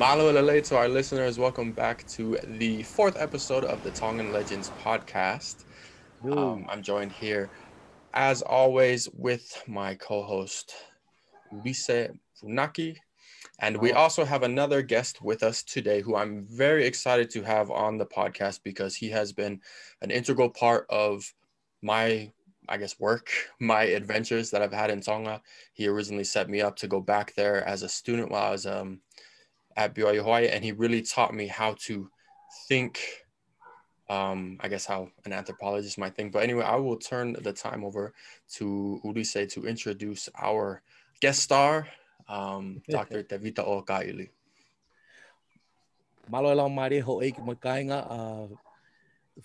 Malo Lele to our listeners. Welcome back to the fourth episode of the Tongan Legends podcast. Um, I'm joined here, as always, with my co-host Ulise Funaki. And we also have another guest with us today who I'm very excited to have on the podcast because he has been an integral part of my, I guess, work, my adventures that I've had in Tonga. He originally set me up to go back there as a student while I was um, at BYU Hawaii, and he really taught me how to think. Um, I guess how an anthropologist might think. But anyway, I will turn the time over to Ulise to introduce our guest star, um, Dr. Tevita O'Kaili. Malo e lau maare ho eiki mo kainga a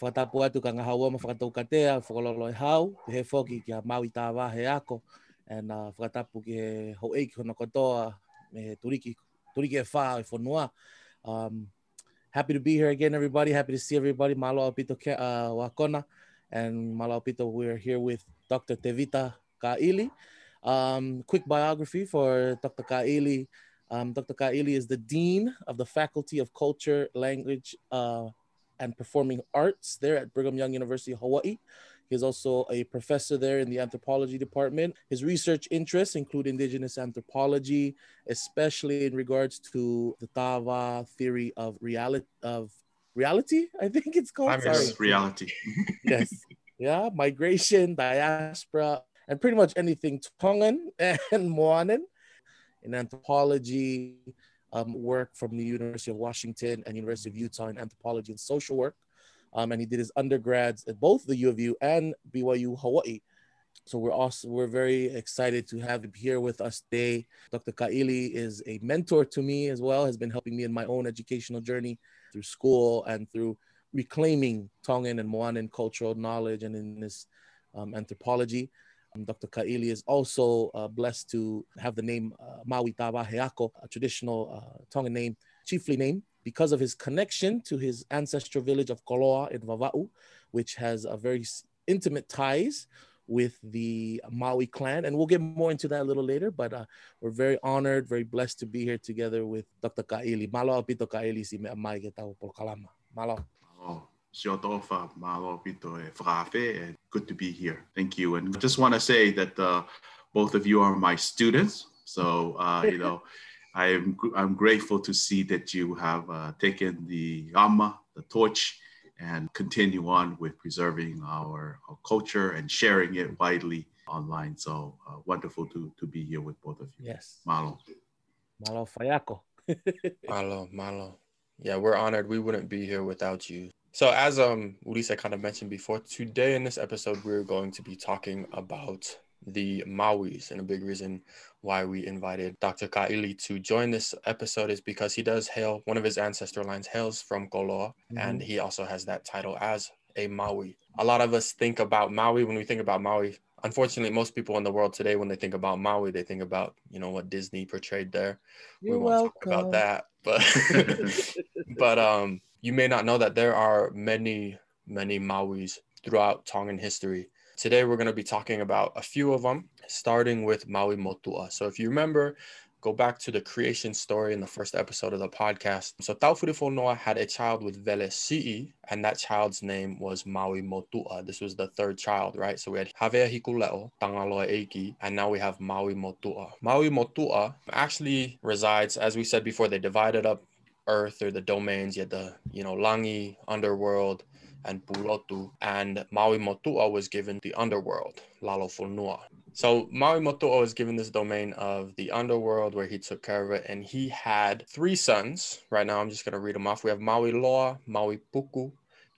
whakatapu atu ka ngahaua ma whakatau katea, whakalolo e hau, he whoki ki a Maui tā wahe ako, and uh, whakatapu ki he ho eiki hona kotoa, me he turiki turiki e wha e whanua. Um, happy to be here again, everybody. Happy to see everybody. Malo apito uh, wakona. And malo apito, we're here with Dr. Tevita Ka'ili. Um, quick biography for Dr. Ka'ili. Um, Dr. Ka'ili is the Dean of the Faculty of Culture, Language, uh, and Performing Arts there at Brigham Young University, Hawaii. He's also a professor there in the anthropology department. His research interests include indigenous anthropology, especially in regards to the Tava theory of reality of reality, I think it's called. I Sorry. reality. yes. Yeah, migration, diaspora, and pretty much anything Tongan and Moanan in anthropology, um, work from the University of Washington and University of Utah in anthropology and social work um, and he did his undergrads at both the U of U and BYU Hawaii. So we're also we're very excited to have him here with us today. Dr. Ka'ili is a mentor to me as well, has been helping me in my own educational journey through school and through reclaiming Tongan and Moanan cultural knowledge and in this um, anthropology. Um, Dr. Ka'ili is also uh, blessed to have the name uh, Maui Tawa Heako, a traditional uh, Tongan name, chiefly name because of his connection to his ancestral village of Koloa in Vava'u, which has a very intimate ties with the Maui clan. And we'll get more into that a little later, but uh, we're very honored, very blessed to be here together with Dr. Ka'ili. Malo apito Ka'ili si me amai ke tau por kalama. Malo. Siotofa, Malo Pito, and good to be here. Thank you. And I just want to say that uh, both of you are my students. So, uh, you know, I am I'm grateful to see that you have uh, taken the Yama, the torch, and continue on with preserving our, our culture and sharing it widely online. So uh, wonderful to to be here with both of you. Yes. Malo. Malo Fayako. malo, malo. Yeah, we're honored. We wouldn't be here without you. So as um Ulise kind of mentioned before, today in this episode we're going to be talking about the Mauis. And a big reason why we invited Dr. Ka'ili to join this episode is because he does hail, one of his ancestor lines hails from Koloa, mm-hmm. and he also has that title as a Maui. A lot of us think about Maui when we think about Maui. Unfortunately, most people in the world today, when they think about Maui, they think about, you know, what Disney portrayed there. You're we won't welcome. talk about that. But but um you may not know that there are many, many Mauis throughout Tongan history Today, we're going to be talking about a few of them, starting with Maui Motua. So, if you remember, go back to the creation story in the first episode of the podcast. So, Taufurifo Noa had a child with Vele Si'i, and that child's name was Maui Motua. This was the third child, right? So, we had Havea Hikuleo, Tangaloa Eiki, and now we have Maui Motua. Maui Motua actually resides, as we said before, they divided up Earth or the domains. You had the, you know, Langi, underworld, and Pulotu, and Maui was given the underworld, Lalo Fonua. So Maui was given this domain of the underworld where he took care of it, and he had three sons. Right now, I'm just going to read them off. We have Maui Loa, Maui Puku,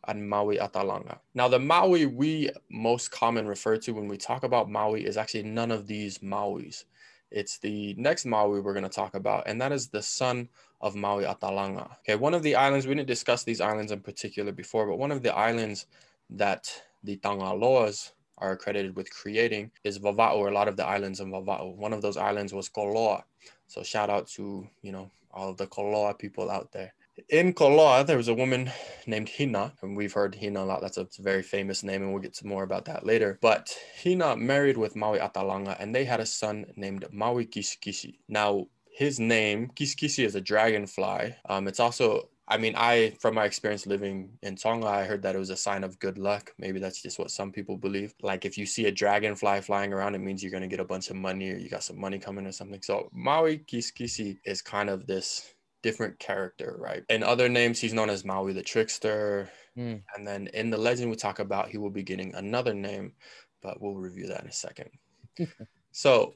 and Maui Atalanga. Now, the Maui we most common refer to when we talk about Maui is actually none of these Mauis. It's the next Maui we're going to talk about, and that is the son of Maui Atalanga. Okay, one of the islands, we didn't discuss these islands in particular before, but one of the islands that the Tangaloas are accredited with creating is Vava'u, or a lot of the islands in Vava'u. One of those islands was Koloa. So shout out to, you know, all the Koloa people out there. In Koloa, there was a woman named Hina, and we've heard Hina a lot. That's a very famous name, and we'll get to more about that later. But Hina married with Maui Atalanga, and they had a son named Maui Kiskisi. Now, his name, Kiskisi, is a dragonfly. Um, it's also I mean, I, from my experience living in Tonga, I heard that it was a sign of good luck. Maybe that's just what some people believe. Like if you see a dragonfly flying around, it means you're going to get a bunch of money or you got some money coming or something. So Maui Kiskisi is kind of this different character, right? In other names, he's known as Maui the Trickster. Mm. And then in the legend we talk about, he will be getting another name, but we'll review that in a second. so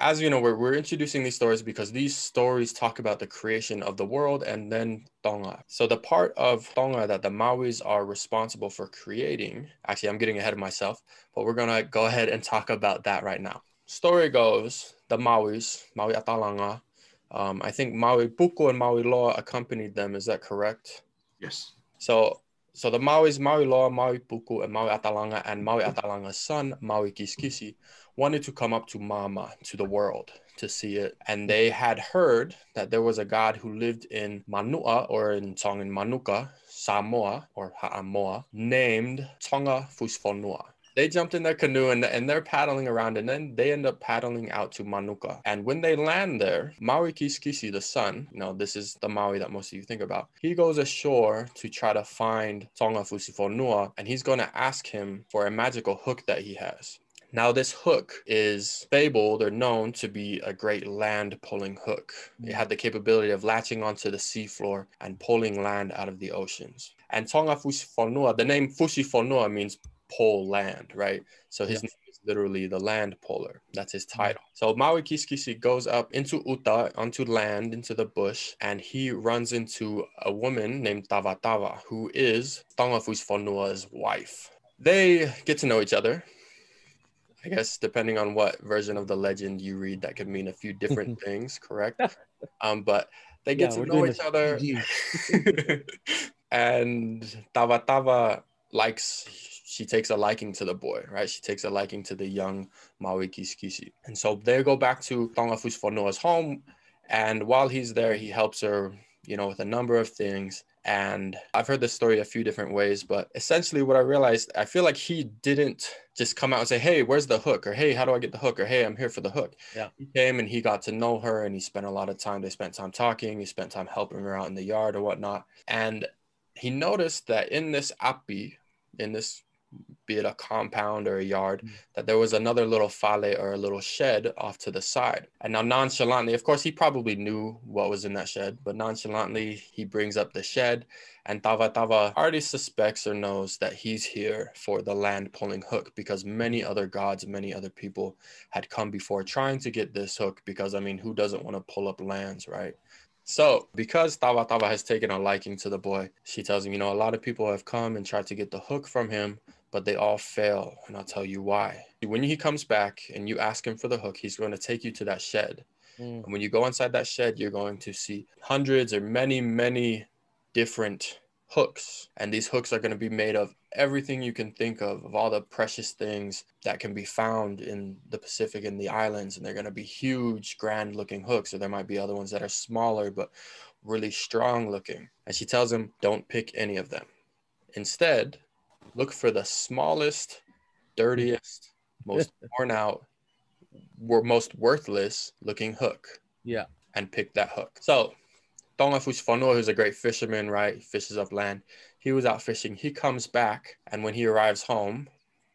as you know, we're, we're introducing these stories because these stories talk about the creation of the world and then Tonga. So the part of Tonga that the Mauis are responsible for creating, actually, I'm getting ahead of myself, but we're gonna go ahead and talk about that right now. Story goes, the Mauis, Maui Atalanga, um, I think Maui Puku and Maui Loa accompanied them. Is that correct? Yes. So so the Mauis, Maui Loa, Maui Puku, and Maui Atalanga, and Maui Atalanga's son, Maui Kiskisi, wanted to come up to Mama, to the world, to see it. And they had heard that there was a god who lived in Manua, or in Tongan Manuka, Samoa, or Ha'amoa, named Tonga Fusifonua they jumped in their canoe and, and they're paddling around and then they end up paddling out to Manuka. And when they land there, Maui Kiskisi, the son, you know, this is the Maui that most of you think about, he goes ashore to try to find Tonga Fusifonua and he's going to ask him for a magical hook that he has. Now, this hook is fabled or known to be a great land pulling hook. It had the capability of latching onto the seafloor and pulling land out of the oceans. And Tonga Fusifonua, the name Fusifonua means pole land, right? So his yeah. name is literally the land polar. That's his title. So Maui Kiskisi goes up into Uta, onto land, into the bush, and he runs into a woman named Tava Tava, who is Tonga Fusifonua's wife. They get to know each other. I guess depending on what version of the legend you read, that could mean a few different things, correct? Um, but they get yeah, to know each other. and Tava Tava likes she takes a liking to the boy, right? She takes a liking to the young Maui Kiskisi. And so they go back to Tonga Fusifonua's home. And while he's there, he helps her, you know, with a number of things. And I've heard this story a few different ways, but essentially what I realized, I feel like he didn't just come out and say, Hey, where's the hook? Or Hey, how do I get the hook? Or Hey, I'm here for the hook. Yeah. He came and he got to know her and he spent a lot of time. They spent time talking. He spent time helping her out in the yard or whatnot. And he noticed that in this api, in this be it a compound or a yard, mm. that there was another little fale or a little shed off to the side. And now nonchalantly, of course, he probably knew what was in that shed, but nonchalantly, he brings up the shed and Tava Tava already suspects or knows that he's here for the land pulling hook because many other gods, many other people had come before trying to get this hook because, I mean, who doesn't want to pull up lands, right? So, because Tava Tava has taken a liking to the boy, she tells him, you know, a lot of people have come and tried to get the hook from him, but they all fail. And I'll tell you why. When he comes back and you ask him for the hook, he's going to take you to that shed. Mm. And when you go inside that shed, you're going to see hundreds or many, many different hooks. And these hooks are going to be made of everything you can think of, of all the precious things that can be found in the Pacific and the islands. And they're going to be huge, grand looking hooks. Or there might be other ones that are smaller, but really strong looking. And she tells him, don't pick any of them. Instead, look for the smallest, dirtiest, most worn out, or most worthless looking hook. Yeah. And pick that hook. So Tonga Fusifonua, who's a great fisherman, right? He fishes up land. He was out fishing. He comes back, and when he arrives home,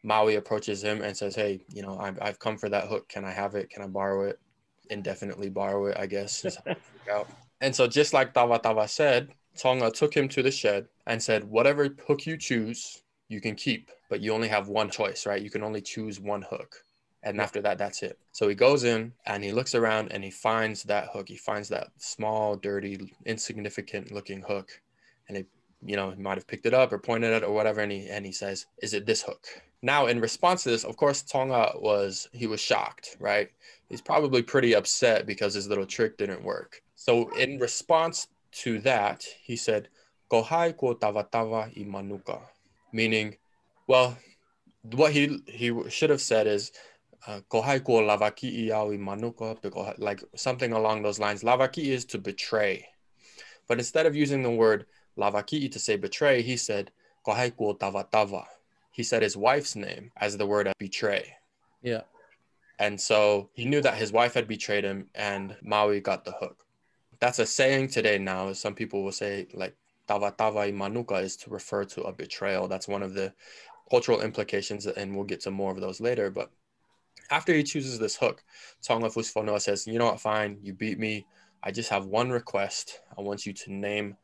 Maui approaches him and says, Hey, you know, I've, I've come for that hook. Can I have it? Can I borrow it? Indefinitely borrow it, I guess. and so, just like Tava Tava said, Tonga took him to the shed and said, Whatever hook you choose, you can keep, but you only have one choice, right? You can only choose one hook. And after that, that's it. So he goes in and he looks around and he finds that hook. He finds that small, dirty, insignificant looking hook. And he, you know, he might have picked it up or pointed it or whatever. And he, and he says, Is it this hook? Now, in response to this, of course, Tonga was, he was shocked, right? He's probably pretty upset because his little trick didn't work. So, in response to that, he said, Kohai ko tava tava imanuka meaning, well, what he he should have said is uh, like something along those lines. Lavaki is to betray. But instead of using the word lavaki to say betray, he said tava tava. He said his wife's name as the word betray. Yeah. And so he knew that his wife had betrayed him and Maui got the hook. That's a saying today now. Some people will say like tava tava i manuka is to refer to a betrayal. That's one of the cultural implications, and we'll get to more of those later. But after he chooses this hook, Tonga Fusifonua says, you know what, fine, you beat me. I just have one request. I want you to name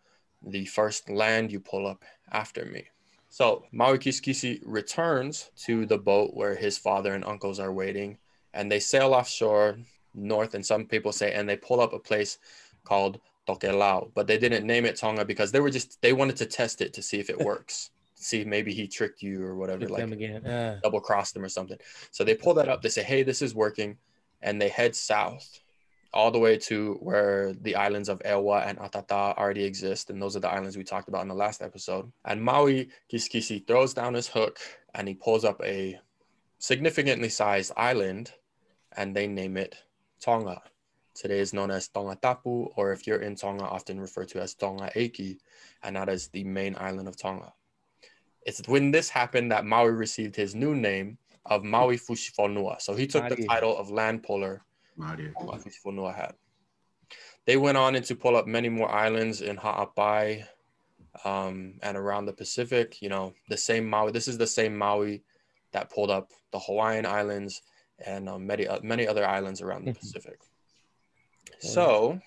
the first land you pull up after me. So Maui Kiskisi returns to the boat where his father and uncles are waiting, and they sail offshore north, and some people say, and they pull up a place called Tokelau, but they didn't name it Tonga because they were just they wanted to test it to see if it works. see maybe he tricked you or whatever, like again. Uh. double crossed them or something. So they pull that up. They say, "Hey, this is working," and they head south all the way to where the islands of Eua and Atata already exist, and those are the islands we talked about in the last episode. And Maui Kiskisi throws down his hook and he pulls up a significantly sized island, and they name it Tonga. Today is known as Tonga Tapu, or if you're in Tonga, often referred to as Tonga Eki, and that is the main island of Tonga. It's when this happened that Maui received his new name of Maui Fusifonua. So he took the title of land puller Maui Fusifonua had. They went on and to pull up many more islands in Ha'apai um, and around the Pacific. You know, the same Maui. This is the same Maui that pulled up the Hawaiian Islands and um, many, uh, many other islands around the mm-hmm. Pacific. So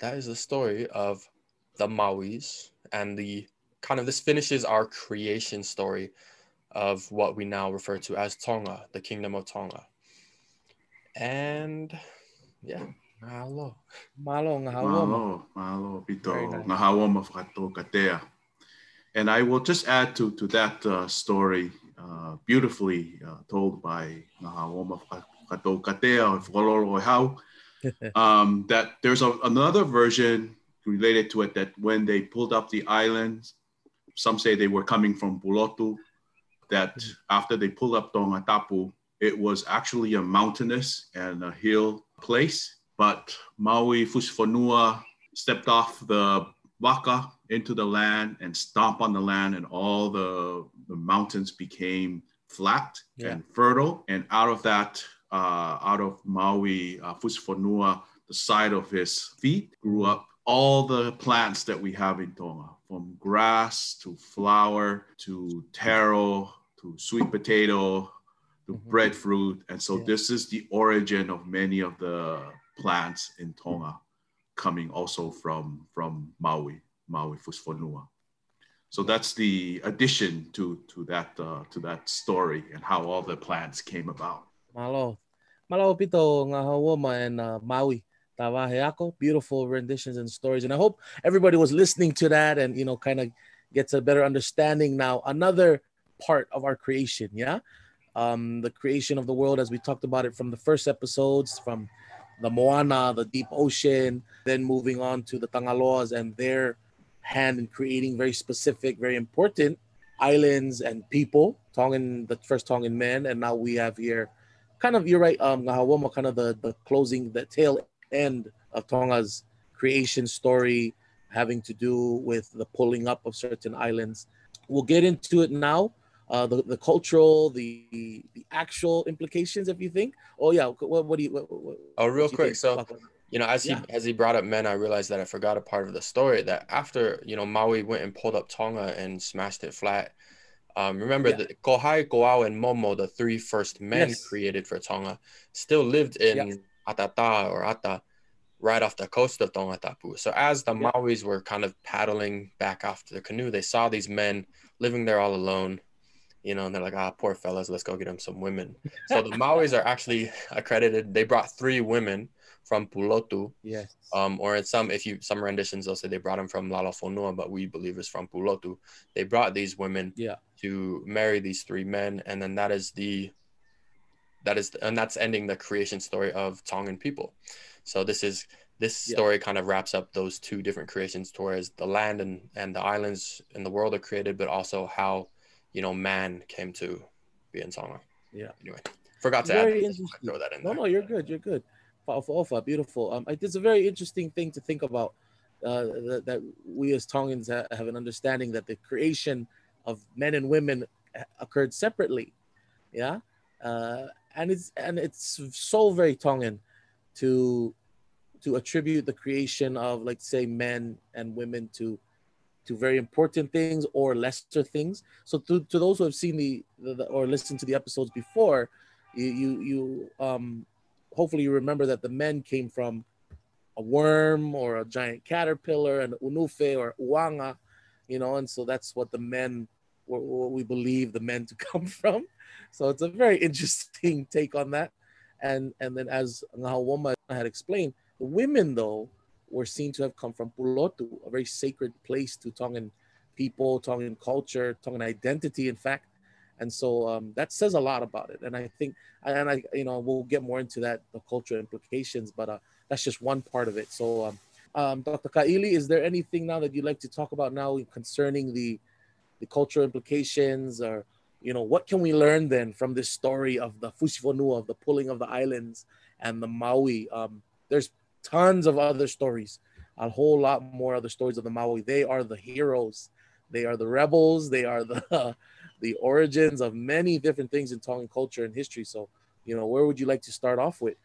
that is the story of the Mauis and the kind of this finishes our creation story of what we now refer to as Tonga, the kingdom of Tonga. And yeah, mahalo. Malo, mahalo. Malo, pito. Nahawa mafakato katea. And I will just add to, to that uh, story, uh, beautifully uh, told by Nahawa mafakato katea, Fololo Hau um, that there's a, another version related to it that when they pulled up the islands, some say they were coming from Pulotu, that mm-hmm. after they pulled up Tongatapu, it was actually a mountainous and a hill place. But Maui Fusifonua stepped off the waka into the land and stomped on the land, and all the, the mountains became flat yeah. and fertile. And out of that, out of Maui, uh, Fusifonua, the side of his feet, grew up all the plants that we have in Tonga, from grass to flower to taro to sweet potato to mm-hmm. breadfruit. And so yeah. this is the origin of many of the plants in Tonga coming also from, from Maui, Maui Fusifonua. So that's the addition to, to, that, uh, to that story and how all the plants came about. Malo. Malo pito nga hawoma and uh, Maui. Tawaheako, beautiful renditions and stories. And I hope everybody was listening to that and, you know, kind of gets a better understanding now. Another part of our creation, yeah? Um, the creation of the world, as we talked about it from the first episodes, from the Moana, the deep ocean, then moving on to the Tangaloas and their hand in creating very specific, very important islands and people, Tongan, the first Tongan men. And now we have here kind of you're right, um, Ngahawoma, kind of the the closing, the tail end of Tonga's creation story, having to do with the pulling up of certain islands. We'll get into it now. Uh, the, the cultural, the the actual implications, if you think. Oh yeah, what, what do you? What, what, oh, real quick. So, you know, as he yeah. as he brought up men, I realized that I forgot a part of the story. That after you know Maui went and pulled up Tonga and smashed it flat, um, remember yeah. that Kohai, Koau, and Momo, the three first men yes. created for Tonga, still lived in yeah. Atata or Ata, right off the coast of Tonga Tapu. So as the yeah. Mauis were kind of paddling back after the canoe, they saw these men living there all alone. You know, and they're like, ah, poor fellas, let's go get them some women. So the Mauis are actually accredited. They brought three women from Pulotu. Yes. Um, or in some, if you some renditions, they'll say they brought them from Lalafonua, but we believe it's from Pulotu. They brought these women yeah. To marry these three men, and then that is the that is and that's ending the creation story of Tongan people. So this is this story yeah. kind of wraps up those two different creations towards the land and and the islands in the world are created, but also how you know man came to be in Tonga. Yeah. Anyway, forgot to Very add. Throw that in. No, there. no, you're good. You're good. Alpha, beautiful. Um, it's a very interesting thing to think about. Uh, that, that, we as Tongans have an understanding that the creation of men and women occurred separately, yeah, uh, and it's and it's so very Tongan to to attribute the creation of like say men and women to to very important things or lesser things. So to, to those who have seen the, the, the or listened to the episodes before, you you, you um hopefully you remember that the men came from a worm or a giant caterpillar, and unufe or uanga, you know, and so that's what the men what we believe the men to come from. So it's a very interesting take on that. And and then as Ngahawoma had explained, the women though were seen to have come from Pulotu, a very sacred place to Tongan people, Tongan culture, Tongan identity, in fact. And so um, that says a lot about it. And I think, and I, you know, we'll get more into that, the cultural implications, but uh, that's just one part of it. So, um, um, Dr. Kaili, is there anything now that you'd like to talk about now concerning the, the cultural implications or, you know, what can we learn then from this story of the Fusifonua, of the pulling of the islands and the Maui? Um, there's tons of other stories, a whole lot more other stories of the Maui. They are the heroes, they are the rebels, they are the the origins of many different things in Tongan culture and history. So, you know, where would you like to start off with?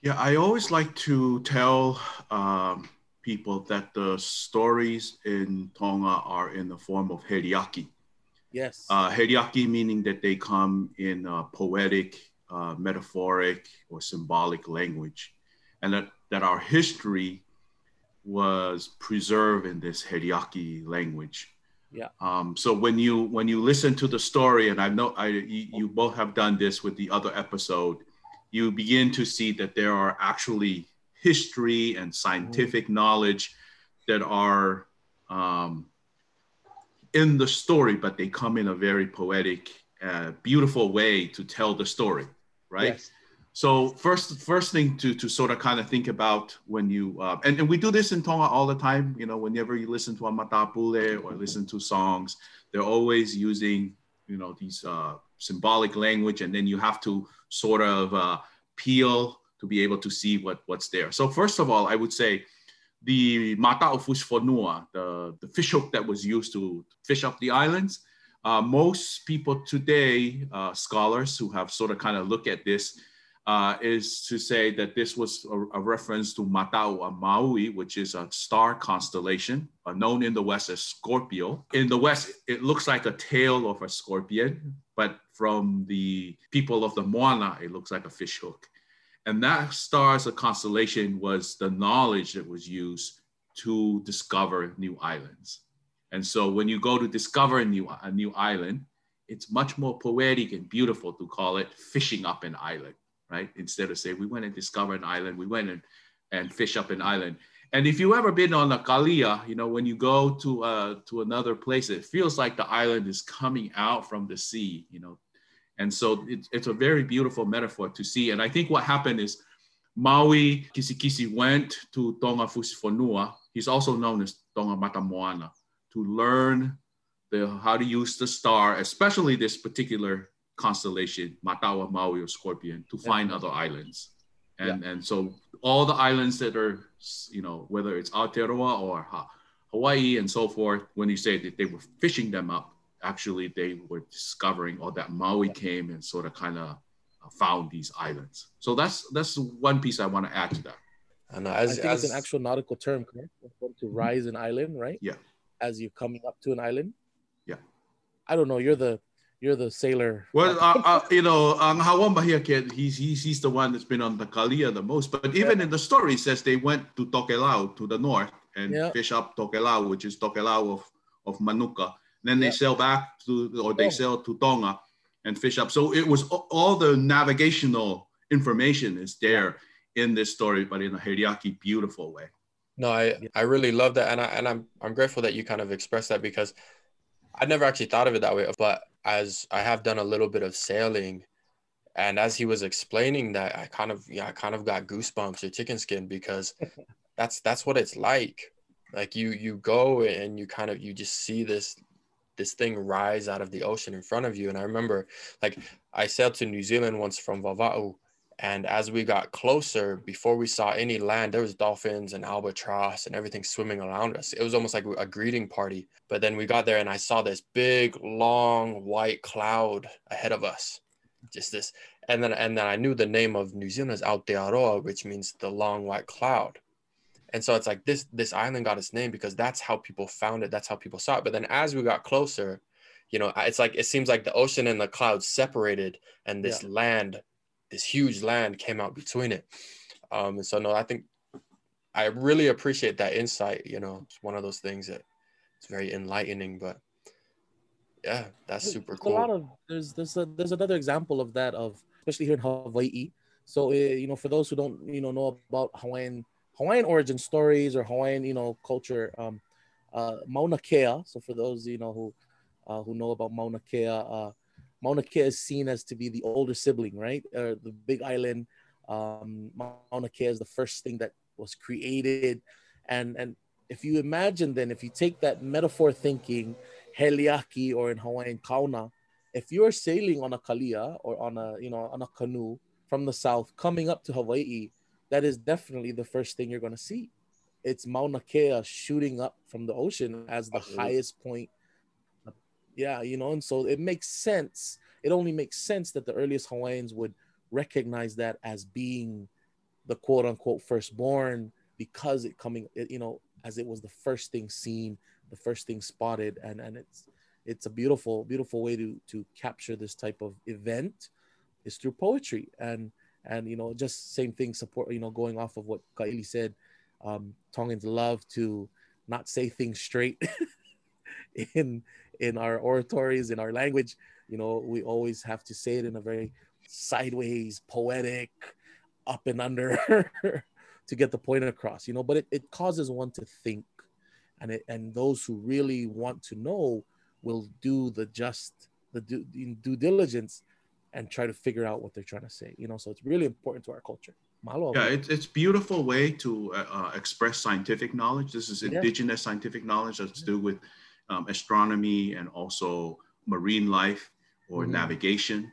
Yeah, I always like to tell um, people that the stories in Tonga are in the form of heriaki. Yes. Uh, heriaki meaning that they come in poetic, uh, metaphoric, or symbolic language, and that that our history was preserved in this Heriaki language. Yeah. Um, so when you when you listen to the story, and I know I you, you both have done this with the other episode, you begin to see that there are actually history and scientific mm. knowledge that are um, in the story, but they come in a very poetic, uh, beautiful way to tell the story, right? Yes. So first, first thing to, to sort of kind of think about when you, uh, and, and we do this in Tonga all the time, you know, whenever you listen to a matapule or listen to songs, they're always using, you know, these uh, symbolic language, and then you have to sort of uh, peel to be able to see what, what's there. So first of all, I would say the mata of Fonua, the, the fish hook that was used to fish up the islands, uh, most people today, uh, scholars who have sort of kind of look at this, uh, is to say that this was a, a reference to Matau Maui, which is a star constellation uh, known in the West as Scorpio. In the West, it looks like a tail of a scorpion, but from the people of the Moana, it looks like a fish hook. And that star as a constellation was the knowledge that was used to discover new islands. And so when you go to discover a new, a new island, it's much more poetic and beautiful to call it fishing up an island right? Instead of say we went and discovered an island, we went and, and fish up an island. And if you've ever been on a kalia, you know, when you go to uh, to another place, it feels like the island is coming out from the sea, you know. And so it, it's a very beautiful metaphor to see. And I think what happened is Maui Kisikisi went to Tonga Fusifonua. He's also known as Tonga Matamoana to learn the, how to use the star, especially this particular constellation, Matau, Maui, or Scorpion, to find yeah. other islands. And, yeah. and so all the islands that are, you know, whether it's Aotearoa or Hawaii and so forth, when you say that they were fishing them up, actually they were discovering or that Maui came and sort of kind of uh, found these islands. So that's that's one piece I want to add to that. And as, I think as, it's an actual nautical term, correct? To mm-hmm. rise an island, right? Yeah. As you're coming up to an island. Yeah. I don't know. You're the you're the sailor. Well, uh, uh, you know, ang Hawan kid, he's, he's he's the one that's been on the Kalia the most. But even yeah. in the story, says they went to Tokelau to the north and yeah. fish up Tokelau, which is Tokelau of of Manuka. And then they yeah. sail back to or they oh. sail to Tonga and fish up. So it was all the navigational information is there in this story, but in a Heriaki beautiful way. No, I I really love that, and I and I'm I'm grateful that you kind of expressed that because I never actually thought of it that way, but as I have done a little bit of sailing, and as he was explaining that, I kind of yeah, I kind of got goosebumps or chicken skin because that's that's what it's like. Like you you go and you kind of you just see this this thing rise out of the ocean in front of you. And I remember like I sailed to New Zealand once from Vava'u and as we got closer, before we saw any land, there was dolphins and albatross and everything swimming around us. It was almost like a greeting party. But then we got there and I saw this big, long white cloud ahead of us. Just this, and then and then I knew the name of New Zealand is Aotearoa, which means the long white cloud. And so it's like this this island got its name because that's how people found it. That's how people saw it. But then as we got closer, you know, it's like it seems like the ocean and the clouds separated, and this yeah. land, this huge land, came out between it. Um, and so no, I think I really appreciate that insight. You know, it's one of those things that it's very enlightening. But yeah, that's super there's cool. A lot of there's there's a, there's another example of that of especially here in Hawaii. So uh, you know, for those who don't you know know about Hawaiian Hawaiian origin stories or Hawaiian you know culture, um, uh, Mauna Kea. So for those you know who uh, who know about Mauna Kea, uh, Mauna Kea is seen as to be the older sibling, right? The Big Island. Um, Mauna Kea is the first thing that was created, and and if you imagine then if you take that metaphor thinking, heliaki or in Hawaiian kaona, if you're sailing on a kalia or on a you know on a canoe from the south coming up to Hawaii, that is definitely the first thing you're going to see. It's Mauna Kea shooting up from the ocean as the Absolutely. highest point. Yeah, you know, and so it makes sense. It only makes sense that the earliest Hawaiians would recognize that as being the quote unquote firstborn because it coming, you know, as it was the first thing seen, the first thing spotted, and and it's it's a beautiful beautiful way to to capture this type of event is through poetry and and you know just same thing support you know going off of what Kaili said um Tongans love to not say things straight in in our oratories in our language. You know we always have to say it in a very sideways poetic up and under to get the point across you know. But it, it causes one to think and it and those who really want to know will do the just the due, due diligence and try to figure out what they're trying to say you know so it's really important to our culture Malo. yeah it's, it's beautiful way to uh, uh, express scientific knowledge this is indigenous yeah. scientific knowledge that's to do with um, astronomy and also marine life or mm-hmm. navigation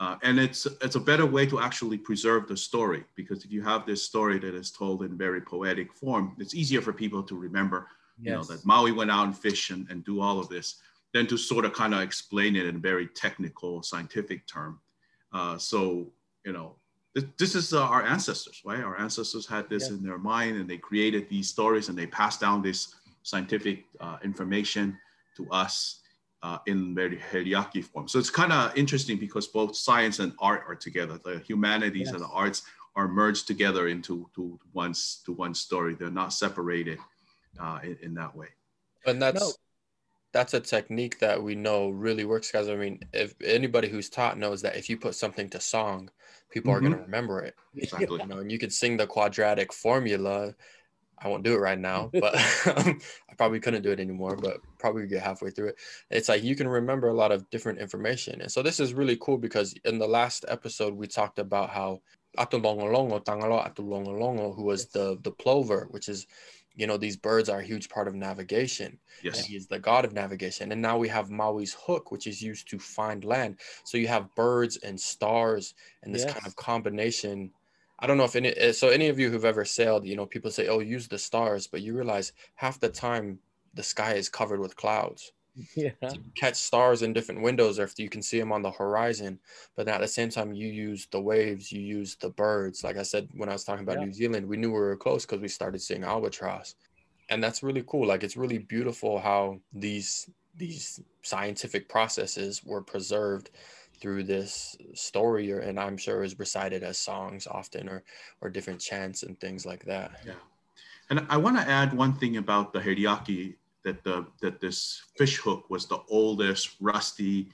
uh, and it's it's a better way to actually preserve the story because if you have this story that is told in very poetic form it's easier for people to remember yes. you know that maui went out and fish and, and do all of this than to sort of kind of explain it in a very technical, scientific term. Uh, so, you know, th- this is uh, our ancestors, right? Our ancestors had this yeah. in their mind and they created these stories and they passed down this scientific uh, information to us uh, in very heriaki form. So it's kind of interesting because both science and art are together. The humanities yes. and the arts are merged together into to one, to one story. They're not separated uh, in, in that way. And that's no that's a technique that we know really works guys. I mean if anybody who's taught knows that if you put something to song people mm-hmm. are going to remember it. Exactly you know and you could sing the quadratic formula. I won't do it right now but i probably couldn't do it anymore but probably get halfway through it. It's like you can remember a lot of different information. And so this is really cool because in the last episode we talked about how Atulongolongo, Tangalo Atulongolongo, who was the the plover, which is you know these birds are a huge part of navigation yes. he is the god of navigation. And now we have maui's hook which is used to find land. So you have birds and stars and this yes. kind of combination. I don't know if any eh, so any of you who've ever sailed you know people say oh use the stars but you realize half the time the sky is covered with clouds yeah. catch stars in different windows or if you can see them on the horizon but at the same time you use the waves you use the birds. Like i said when i was talking about yeah. new zealand we knew we were close because we started seeing albatross. And that's really cool. Like it's really beautiful how these these scientific processes were preserved through this story or, and i'm sure is recited as songs often or or different chants and things like that. Yeah. And i want to add one thing about the heriaki that the that this fish hook was the oldest rusty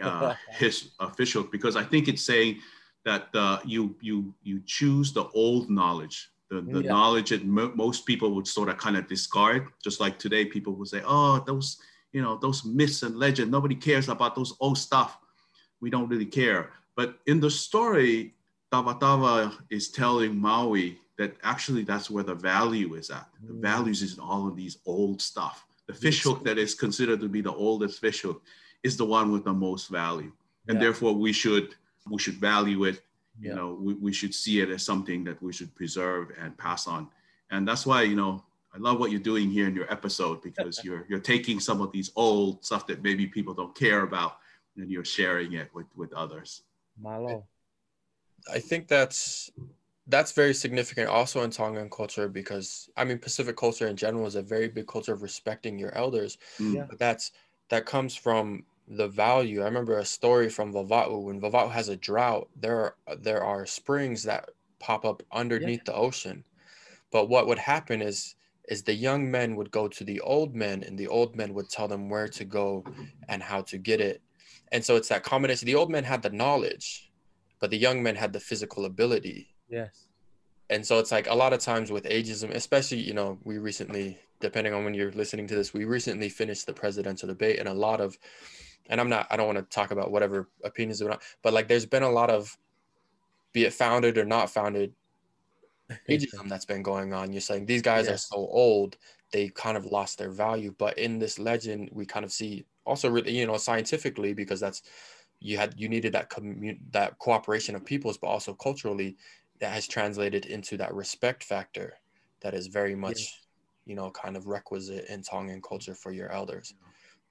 uh, his uh, fish hook because I think it's saying that uh, you you you choose the old knowledge, the, the yeah. knowledge that mo- most people would sort of kind of discard. Just like today, people would say, "Oh, those you know those myths and legend. Nobody cares about those old stuff. We don't really care." But in the story, Tavatava is telling Maui that actually that's where the value is at. The mm. values is in all of these old stuff. The fish hook that is considered to be the oldest fish hook is the one with the most value. And yeah. therefore we should we should value it. You yeah. know, we, we should see it as something that we should preserve and pass on. And that's why, you know, I love what you're doing here in your episode because you're you're taking some of these old stuff that maybe people don't care about and you're sharing it with with others. Malo. I think that's that's very significant also in Tongan culture because I mean Pacific culture in general is a very big culture of respecting your elders. Mm. Yeah. But that's that comes from the value. I remember a story from Vava'u. When Vava'u has a drought, there are there are springs that pop up underneath the ocean. But what would happen is is the young men would go to the old men and the old men would tell them where to go and how to get it. And so it's that combination. The old men had the knowledge, but the young men had the physical ability Yes. and so it's like a lot of times with ageism especially you know we recently depending on when you're listening to this we recently finished the presidential debate and a lot of and i'm not i don't want to talk about whatever opinions not but like there's been a lot of be it founded or not founded ageism that's been going on you're saying these guys are so old they kind of lost their value but in this legend we kind of see also really you know scientifically because that's you had you needed that commun that cooperation of peoples but also culturally that has translated into that respect factor that is very much you know kind of requisite in Tongan culture for your elders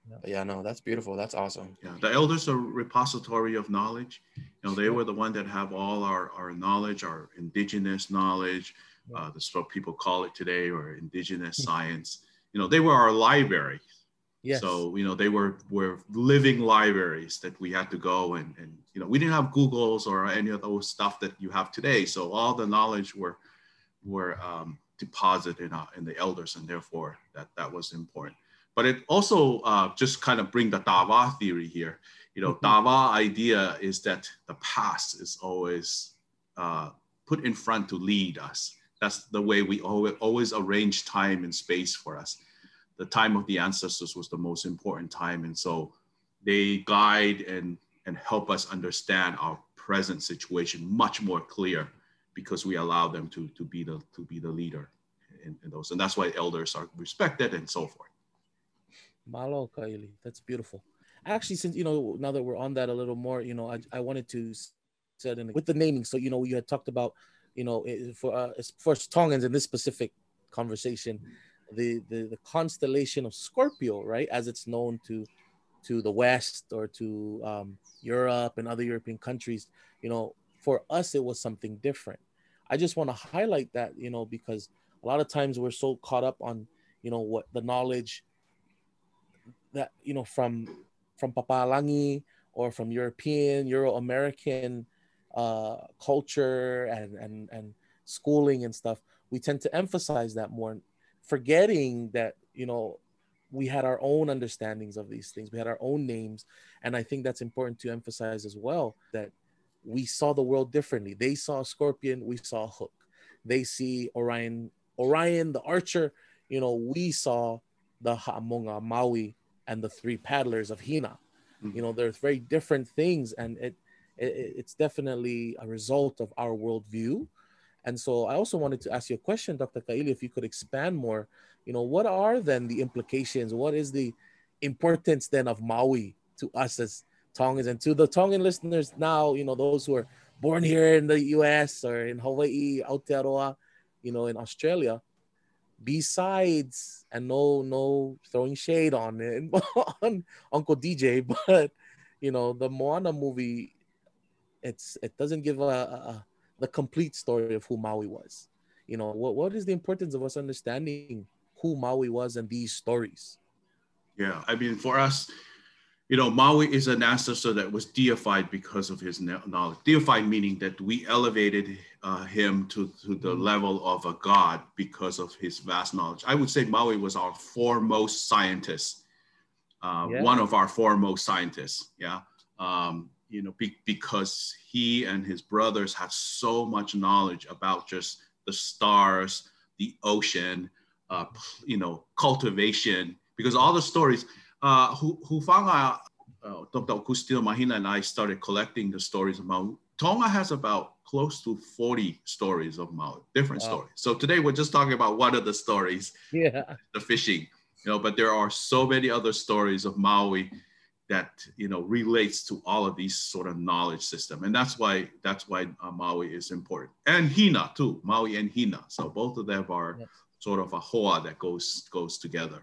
Yeah. but yeah no that's beautiful that's awesome Yeah, the elders are repository of knowledge. You know, they were the one that have all our, our knowledge, our indigenous knowledge. Uh, that's what people call it today, or indigenous science. You know, they were our library. Yes. So, you know, they were were living libraries that we had to go and, and you know, we didn't have Googles or any of those stuff that you have today. So all the knowledge were were um, deposited in, uh, in the elders, and therefore that that was important. But it also uh, just kind of bring the Tava theory here. You know, Mhm. Tava idea is that the past is always uh, put in front to lead us. That's the way we always, always arrange time and space for us. The time of the ancestors was the most important time, and so they guide and and help us understand our present situation much more clear because we allow them to to be the to be the leader in, in those, and that's why elders are respected and so forth. Malo Kaili. That's beautiful. Actually, since you know, now that we're on that a little more, you know, I, I wanted to set in with the naming. So you know, you had talked about, you know, for uh, for Tongans in this specific conversation, the, the the constellation of Scorpio, right, as it's known to to the West or to um, Europe and other European countries, you know, for us it was something different. I just want to highlight that, you know, because a lot of times we're so caught up on, you know, what the knowledge that you know from from Papalangi or from European, Euro American uh, culture and and and schooling and stuff, we tend to emphasize that more, forgetting that you know we had our own understandings of these things. We had our own names, and I think that's important to emphasize as well that we saw the world differently. They saw a scorpion, we saw a hook. They see Orion, Orion the archer. You know, we saw the Ha'amonga Maui and the three paddlers of Hina. Mm-hmm. You know, there's very different things, and it, it it's definitely a result of our worldview. And so, I also wanted to ask you a question, Dr. Kaili, if you could expand more. You know, what are then the implications? What is the importance then of Maui to us as Tongans and to the Tongan listeners now? You know, those who are born here in the U.S. or in Hawaii, Aotearoa, you know, in Australia besides and no no throwing shade on it on uncle dj but you know the moana movie it's it doesn't give a, a, a the complete story of who maui was you know what what is the importance of us understanding who maui was and these stories Yeah, I mean, for us, you know, Maui is an ancestor that was deified because of his knowledge. Deified meaning that we elevated uh, him to, to the level of a god because of his vast knowledge. I would say Maui was our foremost scientist, uh, Yeah. one of our foremost scientists. Yeah. Um, you know, be, because he and his brothers had so much knowledge about just the stars, the ocean, uh, you know, cultivation, because all the stories, uh, Hu- Hufanga, uh, Dr. Kustil Mahina and I started collecting the stories of Maui. Tonga has about close to 40 stories of Maui, different Wow. stories. So today we're just talking about one of the stories, yeah the fishing, you know, but there are so many other stories of Maui that, you know, relates to all of these sort of knowledge system. And that's why, that's why uh, Maui is important. And Hina too, Maui and Hina. So both of them are Yes. sort of a hoa that goes, goes together.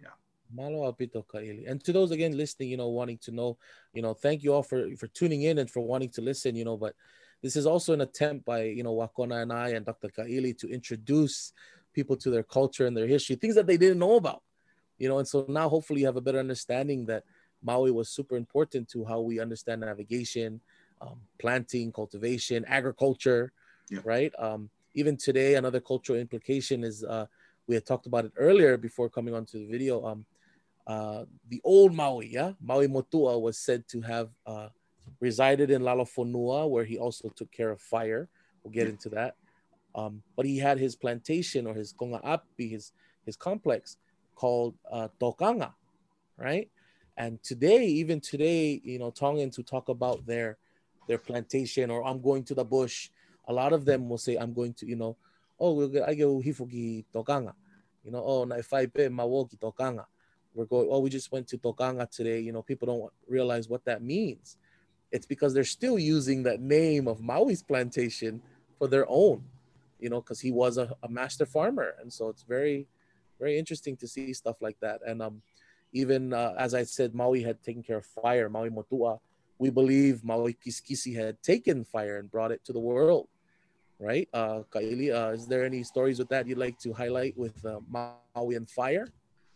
Yeah. Malo apito kaili. And to those again listening, you know, wanting to know, you know, thank you all for for tuning in and for wanting to listen, you know, but this is also an attempt by you know Wakona and I and Dr. Kaili to introduce people to their culture and their history, things that they didn't know about. You know, and so now hopefully you have a better understanding that Maui was super important to how we understand navigation, um, planting, cultivation, agriculture, yeah. right? Um, even today, another cultural implication is uh, we had talked about it earlier before coming onto the video. Um, uh, the old Maui, yeah, Maui Motua was said to have uh, resided in Lalo Fonua, where he also took care of fire. We'll get into that. Um, but he had his plantation or his kongaapi, his his complex called uh, Tokanga, right? And today, even today, you know, Tongan to talk about their their plantation or I'm going to the bush, a lot of them will say, I'm going to, you know, oh, I go hifuki Tokanga. You know, oh, na pe mawoki Tokanga. We're going, oh, we just went to Tokanga today. You know, people don't realize what that means. It's because they're still using that name of Maui's plantation for their own, you know, because he was a, a master farmer. And so it's very, very interesting to see stuff like that. And um, even uh, as I said, Maui had taken care of fire, Maui Motua. We believe Maui Kiskisi had taken fire and brought it to the world, right? Uh, Kaili, uh, is there any stories with that you'd like to highlight with uh, Maui and fire?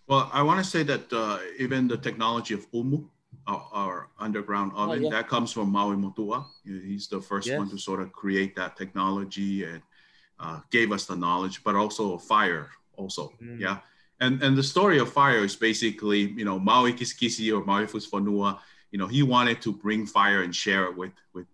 Well, I want to say that uh, even the technology of umu, our, our underground oh, oven, oh, yeah. that comes from Maui Motua. He's the first yes. one to sort of create that technology and uh, gave us the knowledge, but also fire also, mm. yeah and and the story of fire is basically you know Maui Kiskisi or Maui Fusifonua, you know he wanted to bring fire and share it with with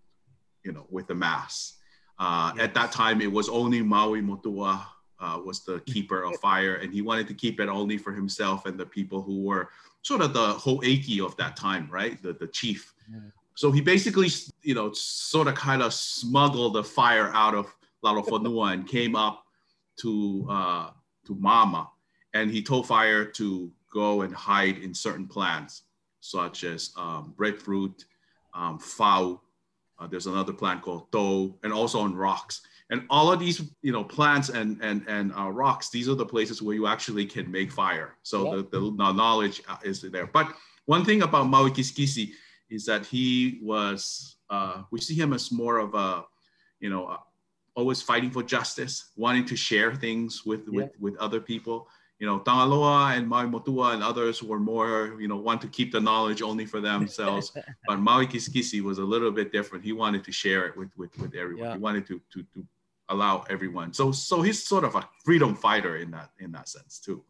you know with the mass. Uh, yes. At that time, it was only Maui Motua uh, was the keeper of fire, and he wanted to keep it only for himself and the people who were sort of the ho'eiki of that time, right? The the chief. Mm. So he basically, you know, sort of kind of smuggled the fire out of Lalo Fonua and came up to uh, to Mama and he told Fire to go and hide in certain plants, such as um, breadfruit, um, fau. Uh, there's another plant called to, and also on rocks. And all of these, you know, plants and and and uh, rocks. These are the places where you actually can make fire. So yeah. the, the, the knowledge uh, is there. But one thing about Maui Kiskisi is that he was. Uh, we see him as more of a, you know, uh, always fighting for justice, wanting to share things with yeah. with with other people you know, Tangaloa and Maui Motua and others were more, you know, want to keep the knowledge only for themselves. but Maui Kiskisi was a little bit different. He wanted to share it with with, with everyone. Yeah. He wanted to, to to allow everyone. So so he's sort of a freedom fighter in that in that sense too.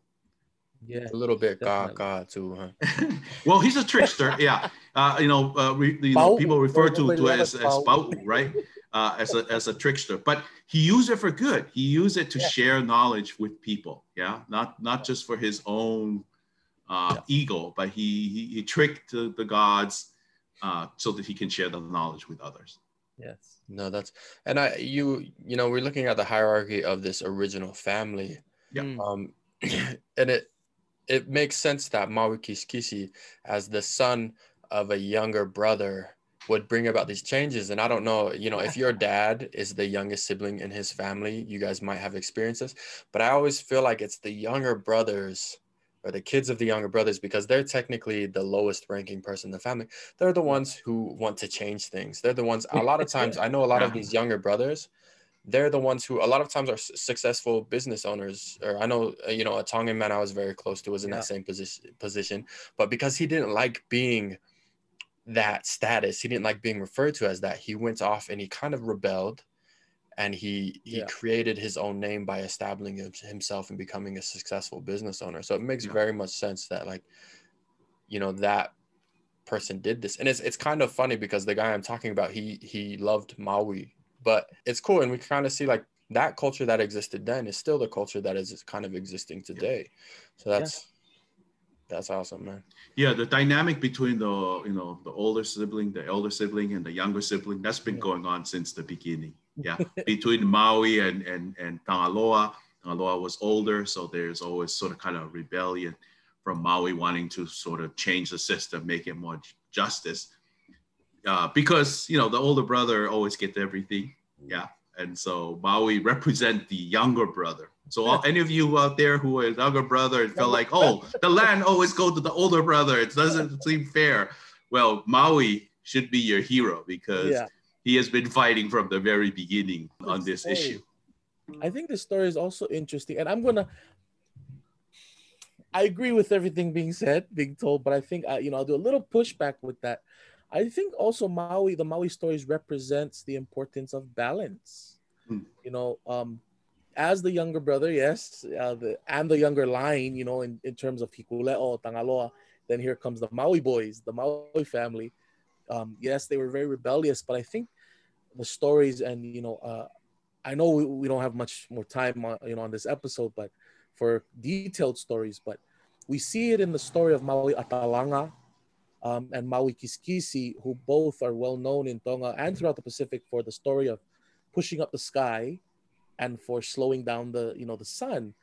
Yeah, a little bit gaga too, huh? well, he's a trickster. yeah, uh, you know, uh, re, you know people refer to, to as as Pau, right? uh, as a as a trickster, but he used it for good. He used it to yeah. share knowledge with people. Yeah, not not just for his own uh, yeah. ego, but he, he, he tricked the, the gods uh, so that he can share the knowledge with others. Yes. No, that's and I you you know we're looking at the hierarchy of this original family. Yeah. Um, and it it makes sense that Maui Kiskisi, as the son of a younger brother would bring about these changes. And I don't know, you know, if your dad is the youngest sibling in his family, you guys might have experiences. But I always feel like it's the younger brothers or the kids of the younger brothers because they're technically the lowest ranking person in the family. They're the ones who want to change things. They're the ones, a lot of times, I know a lot of these younger brothers. They're the ones who a lot of times are successful business owners. Or I know, uh, you know, a Tongan man I was very close to was in yeah. that same position position, but because he didn't like being that status. He didn't like being referred to as that. He went off and he kind of rebelled and he he yeah. created his own name by establishing himself and becoming a successful business owner. So it makes yeah. very much sense that like you know that person did this. And it's it's kind of funny because the guy I'm talking about he he loved Maui, but it's cool and we kind of see like that culture that existed then is still the culture that is kind of existing today. So that's that's awesome, man. Yeah, the dynamic between the you know the older sibling, the elder sibling, and the younger sibling that's been going on since the beginning. Yeah, between Maui and and and Tangaloa. Tangaloa was older, so there's always sort of kind of rebellion from Maui wanting to sort of change the system, make it more justice. Uh, because you know the older brother always gets everything. Yeah, and so Maui represent the younger brother. So all, any of you out there who are younger brother and felt like, oh, the land always go to the older brother. It doesn't seem fair. Well, Maui should be your hero because yeah. he has been fighting from the very beginning on this issue. I think the story is also interesting, and I'm gonna. I agree with everything being said, being told, but I think uh, you know I'll do a little pushback with that. I think also Maui, the Maui stories represents the importance of balance. Hmm. You know, um, as the younger brother, yes, uh, the, and the younger line, you know, in, in terms of Hikuleo, Tangaloa, then here comes the Maui boys, the Maui family. Um, yes, they were very rebellious, but I think the stories and you know, uh, I know we, we don't have much more time, on, you know, on this episode, but for detailed stories, but we see it in the story of Maui Atalanga um, and Maui Kiskisi, who both are well known in Tonga and throughout the Pacific for the story of pushing up the sky and for slowing down the you know the sun.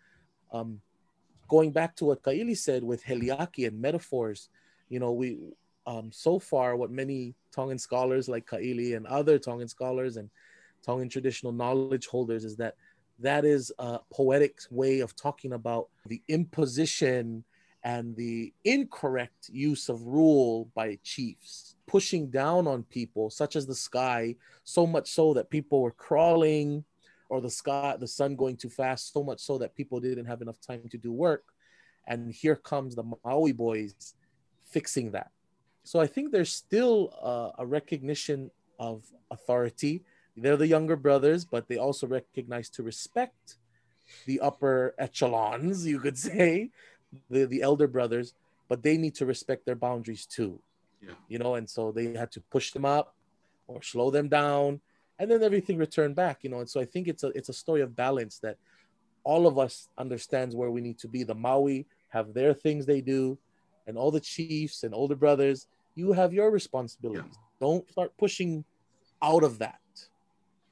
Um, going back to what Kaili said with Heliaki and metaphors, you know we um, so far what many Tongan scholars like Kaili and other Tongan scholars and Tongan traditional knowledge holders is that that is a poetic way of talking about the imposition and the incorrect use of rule by chiefs, pushing down on people, such as the sky, so much so that people were crawling, or the sky, the sun going too fast, so much so that people didn't have enough time to do work. And here comes the Maui boys fixing that. So I think there's still a, a recognition of authority. They're the younger brothers, but they also recognize to respect the upper echelons, you could say, the, the elder brothers, but they need to respect their boundaries too. Yeah. You know, and so they had to push them up or slow them down, and then everything returned back, you know. And so I think it's a it's a story of balance that all of us understands where we need to be. The Maui have their things they do, and all the chiefs and older brothers, you have your responsibilities. Don't start pushing out of that.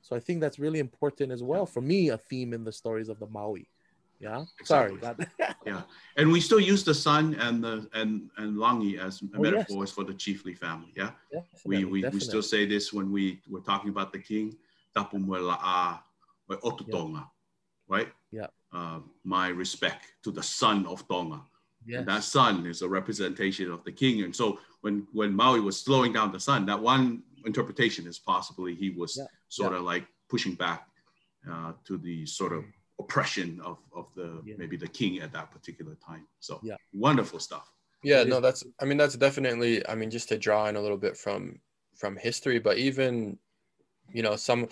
So I think that's really important as well for me, a theme in the stories of the Maui. Yeah. Sorry. Exactly. that- Yeah, and we still use the sun and the and and langi as Oh, yes. metaphors for the chiefly family. Yeah, we Definitely, we, we definitely. still say this when we we're talking about the king. Tapu mo la'a o otutonga, right? Yeah. Uh, my respect to the son of Tonga. Yes. And that sun is a representation of the king. And so when when Maui was slowing down the sun, that one interpretation is possibly he was Yeah, sort of like pushing back uh, to the sort of oppression of, of the Yeah. maybe the king at that particular time. So Yeah. wonderful stuff. Yeah, no, that's I mean that's definitely I mean just to draw in a little bit from from history, but even you know some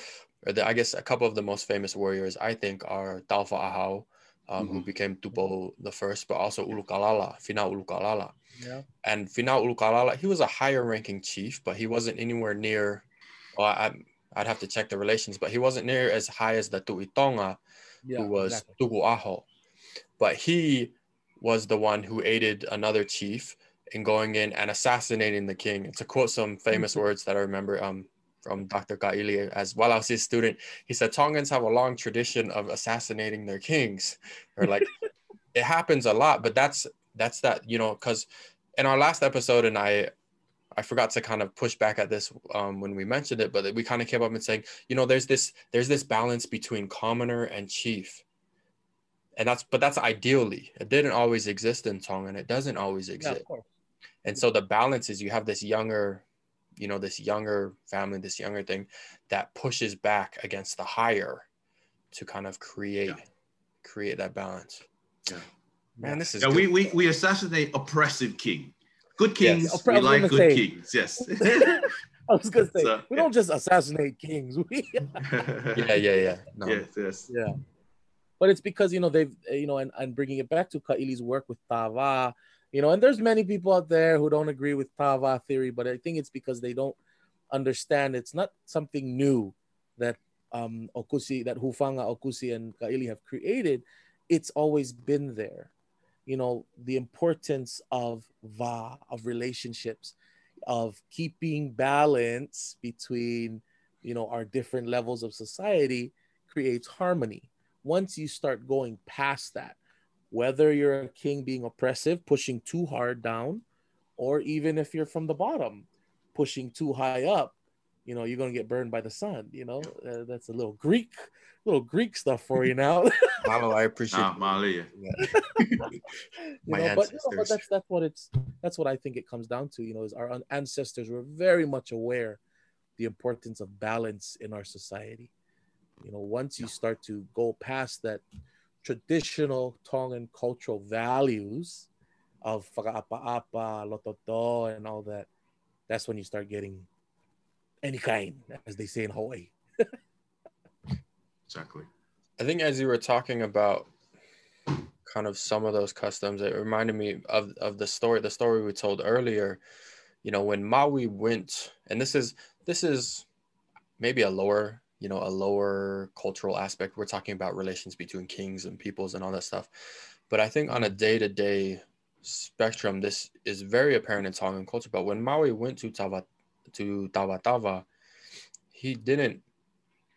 or the, I guess a couple of the most famous warriors I think are Taufa Ahau, um, who Mhm. became Tupou the first, but also Ulukalala, Finau Ulukalala. Yeah. And Finau Ulukalala, he was a higher ranking chief, but he wasn't anywhere near well, I I'd have to check the relations, but he wasn't near as high as the Tuitonga, Yeah. who was exactly. Tuku'aho. But he was the one who aided another chief in going in and assassinating the king. And to quote some famous Mm-hmm. words that I remember um, from Dr. Kaili, as while I was his student, he said Tongans have a long tradition of assassinating their kings. Or like it happens a lot, but that's that's that, you know, because in our last episode, and I I forgot to kind of push back at this um, when we mentioned it, but we kind of came up and saying, you know, there's this there's this balance between commoner and chief, and that's but that's ideally it didn't always exist in Tonga, and it doesn't always Yeah, exist. of course. And so the balance is you have this younger, you know, this younger family, this younger thing that pushes back against the higher to kind of create Yeah. create that balance. Yeah. Man, this is Yeah, good. we, we we assassinate oppressive king. Good kings, Yes. we like good say. kings. Yes. I was gonna say So, we yeah. don't just assassinate kings. We yeah, yeah, yeah. No. Yes, yes. yeah but it's because you know they've you know and, and bringing it back to kaili's work with tava you know and there's many people out there who don't agree with tava theory but i think it's because they don't understand it's not something new that um okusi that hufanga okusi and kaili have created it's always been there you know the importance of va of relationships of keeping balance between you know our different levels of society creates harmony. Once you start going past that whether you're a king being oppressive pushing too hard down or even if you're from the bottom pushing too high up you know you're going to get burned by the sun you know uh, that's a little greek little greek stuff for you now Malo, I appreciate Ah, Malia. you My know, but, you know, but that's that's what it's that's what I think it comes down to. You know, is our ancestors were very much aware the importance of balance in our society. You know, once you start to go past that traditional Tongan cultural values of faka'apa'apa, lototo, and all that, that's when you start getting any kind, as they say in Hawaii. exactly. I think as you were talking about kind of some of those customs, it reminded me of, of the story, the story we told earlier. You know, when Maui went, and this is this is maybe a lower, you know, a lower cultural aspect. We're talking about relations between kings and peoples and all that stuff. But I think on a day-to-day spectrum, this is very apparent in Tongan culture. But when Maui went to Tava to Tavatava, he didn't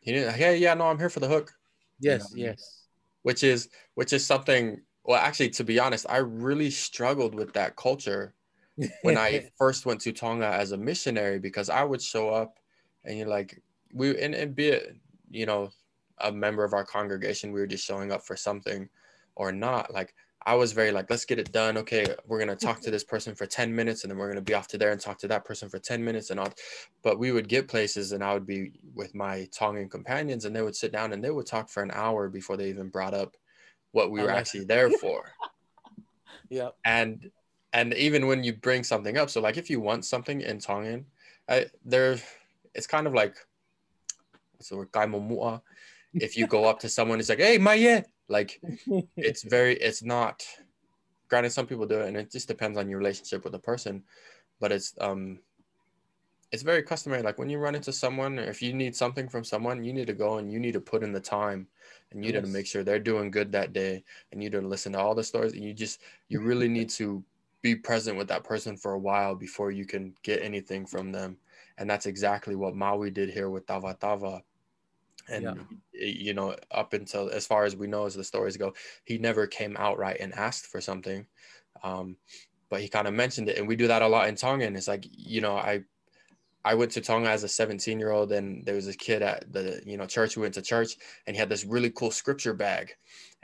he didn't hey yeah no I'm here for the hook. Yes, you know? yes. Which is which is something well actually to be honest, I really struggled with that culture when I first went to Tonga as a missionary because I would show up and you're like we and, and be it, you know, a member of our congregation, we were just showing up for something or not. Like I was very like, let's get it done. Okay, we're gonna talk to this person for 10 minutes and then we're gonna be off to there and talk to that person for 10 minutes and all. But we would get places and I would be with my Tongan companions and they would sit down and they would talk for an hour before they even brought up what we were actually there for. yeah. And and even when you bring something up, so like if you want something in Tongan, I, there, it's kind of like, so we're if you go up to someone, it's like, hey, maye, like it's very, it's not. Granted, some people do it, and it just depends on your relationship with the person, but it's um, it's very customary. Like when you run into someone, or if you need something from someone, you need to go and you need to put in the time, and you yes. need to make sure they're doing good that day, and you need to listen to all the stories, and you just you really need to be present with that person for a while before you can get anything from them. And that's exactly what Maui did here with Tava Tava. And yeah. you know, up until as far as we know, as the stories go, he never came outright and asked for something. Um, but he kind of mentioned it, and we do that a lot in Tongan. It's like, you know, I I went to Tonga as a 17 year old, and there was a kid at the you know church who went to church, and he had this really cool scripture bag,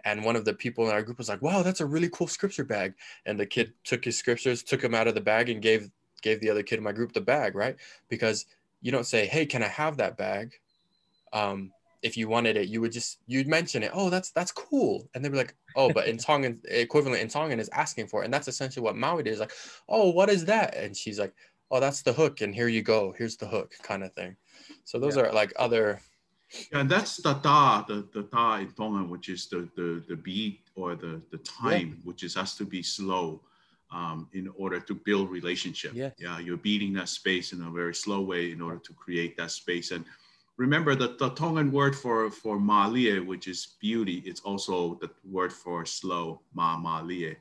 and one of the people in our group was like, "Wow, that's a really cool scripture bag." And the kid took his scriptures, took them out of the bag, and gave gave the other kid in my group the bag, right? Because you don't say, "Hey, can I have that bag?" Um, if you wanted it, you would just you'd mention it. Oh, that's that's cool, and they'd be like, "Oh, but in Tongan, equivalent in Tongan is asking for it," and that's essentially what Maui did. Is like, "Oh, what is that?" And she's like, "Oh, that's the hook, and here you go. Here's the hook," kind of thing. So those yeah. are like other yeah, that's the da, the, the da in Tongan, which is the, the, the beat or the, the time, yeah. which is has to be slow um, in order to build relationship. Yeah. yeah, you're beating that space in a very slow way in order to create that space. And remember that the Tongan word for, for malie, which is beauty, it's also the word for slow, ma malie.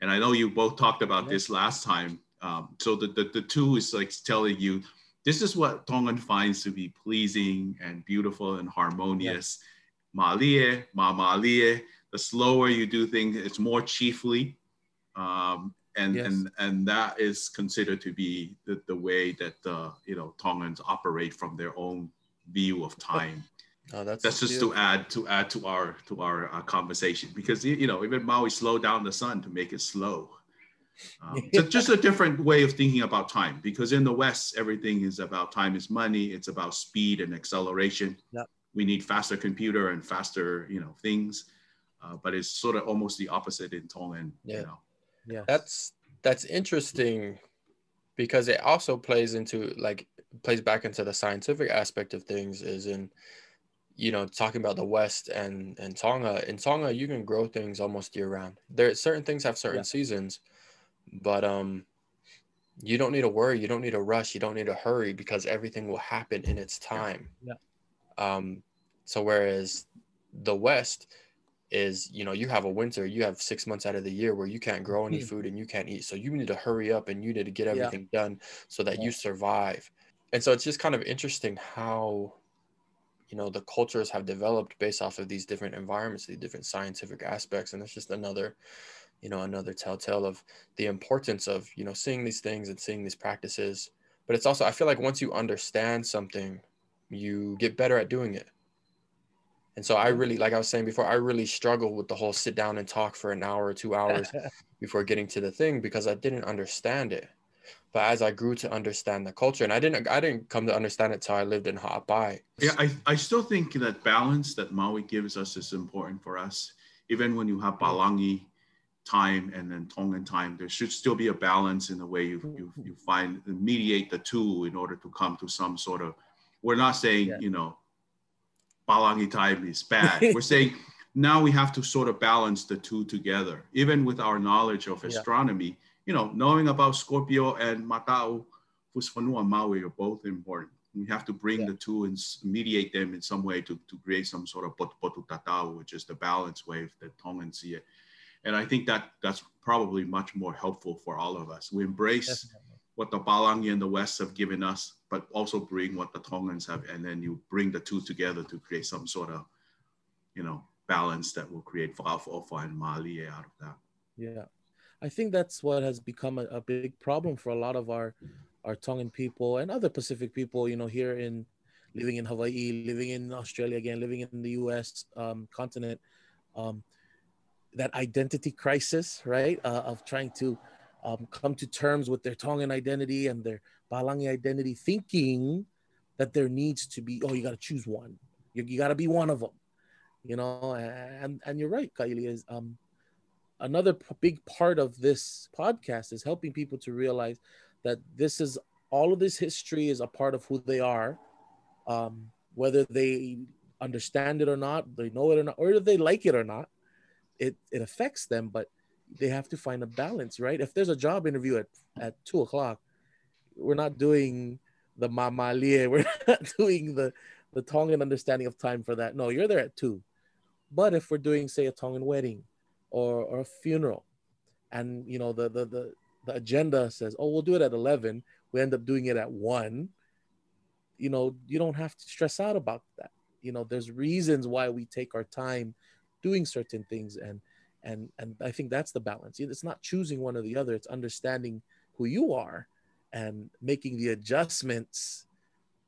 And I know you both talked about yeah. this last time. Um, so the, the, the two is like telling you this is what Tongan finds to be pleasing and beautiful and harmonious. Yeah. Malie, ma malie. The slower you do things, it's more chiefly. Um, and, yes. and and that is considered to be the, the way that uh, you know Tongans operate from their own view of time. Oh, that's, that's just to add to add to our to our uh, conversation because you know even Maui slowed down the sun to make it slow. Um, so just a different way of thinking about time because in the West, everything is about time is money. It's about speed and acceleration. Yep. We need faster computer and faster, you know, things. Uh, but it's sort of almost the opposite in Tongan. Yeah. You know? Yeah. That's that's interesting because it also plays into like plays back into the scientific aspect of things is in you know talking about the west and and tonga in tonga you can grow things almost year round there certain things have certain yeah. seasons but um you don't need to worry you don't need to rush you don't need to hurry because everything will happen in its time yeah. um so whereas the west is you know you have a winter you have six months out of the year where you can't grow any mm-hmm. food and you can't eat so you need to hurry up and you need to get everything yeah. done so that yeah. you survive and so it's just kind of interesting how you know the cultures have developed based off of these different environments these different scientific aspects. And it's just another you know another telltale of the importance of you know seeing these things and seeing these practices. But it's also i feel like once you understand something you get better at doing it. And so i really like i was saying before i really struggle with the whole sit down and talk for an hour or two hours before getting to the thing because i didn't understand it But as I grew to understand the culture, and I didn't I didn't come to understand it till I lived in Ha'apai. Yeah, I, I still think that balance that Maui gives us is important for us. Even when you have Balangi time and then Tongan time, there should still be a balance in the way you, you, you find mediate the two in order to come to some sort of. We're not saying yeah. you know, Balangi time is bad. We're saying now we have to sort of balance the two together. Even with our knowledge of astronomy, yeah. You know, knowing about Scorpio and Matau, Fusifonua and Maui are both important. We have to bring yeah. the two and mediate them in some way to, to create some sort of potu tatau, which is the balance wave that Tongans see it. And I think that that's probably much more helpful for all of us. We embrace Definitely. what the Palangi and the West have given us, but also bring what the Tongans have, and then you bring the two together to create some sort of, you know, balance that will create Fa'afofa and Mali out of that. Yeah, I think that's what has become a, a big problem for a lot of our our Tongan people and other Pacific people. You know, here in living in Hawaii, living in Australia again, living in the U.S. Um, continent. Um, that identity crisis, right? Uh, of trying to um, come to terms with their Tongan identity and their Palangi identity, thinking that there needs to be, oh, you got to choose one. You, you got to be one of them, you know? And, and you're right, Kaili, is um, another p- big part of this podcast is helping people to realize that this is all of this history is a part of who they are. Um, whether they understand it or not, they know it or not, or they like it or not, it it affects them but they have to find a balance right if there's a job interview at at two o'clock we're not doing the mamalie we're not doing the the tongan understanding of time for that no you're there at two but if we're doing say a tongan wedding or or a funeral. And you know the the the, the agenda says oh we'll do it at 11 we end up doing it at 1 you know you don't have to stress out about that. You know there's reasons why we take our time doing certain things. And and and i think that's the balance. It's not choosing one or the other. It's understanding who you are and making the adjustments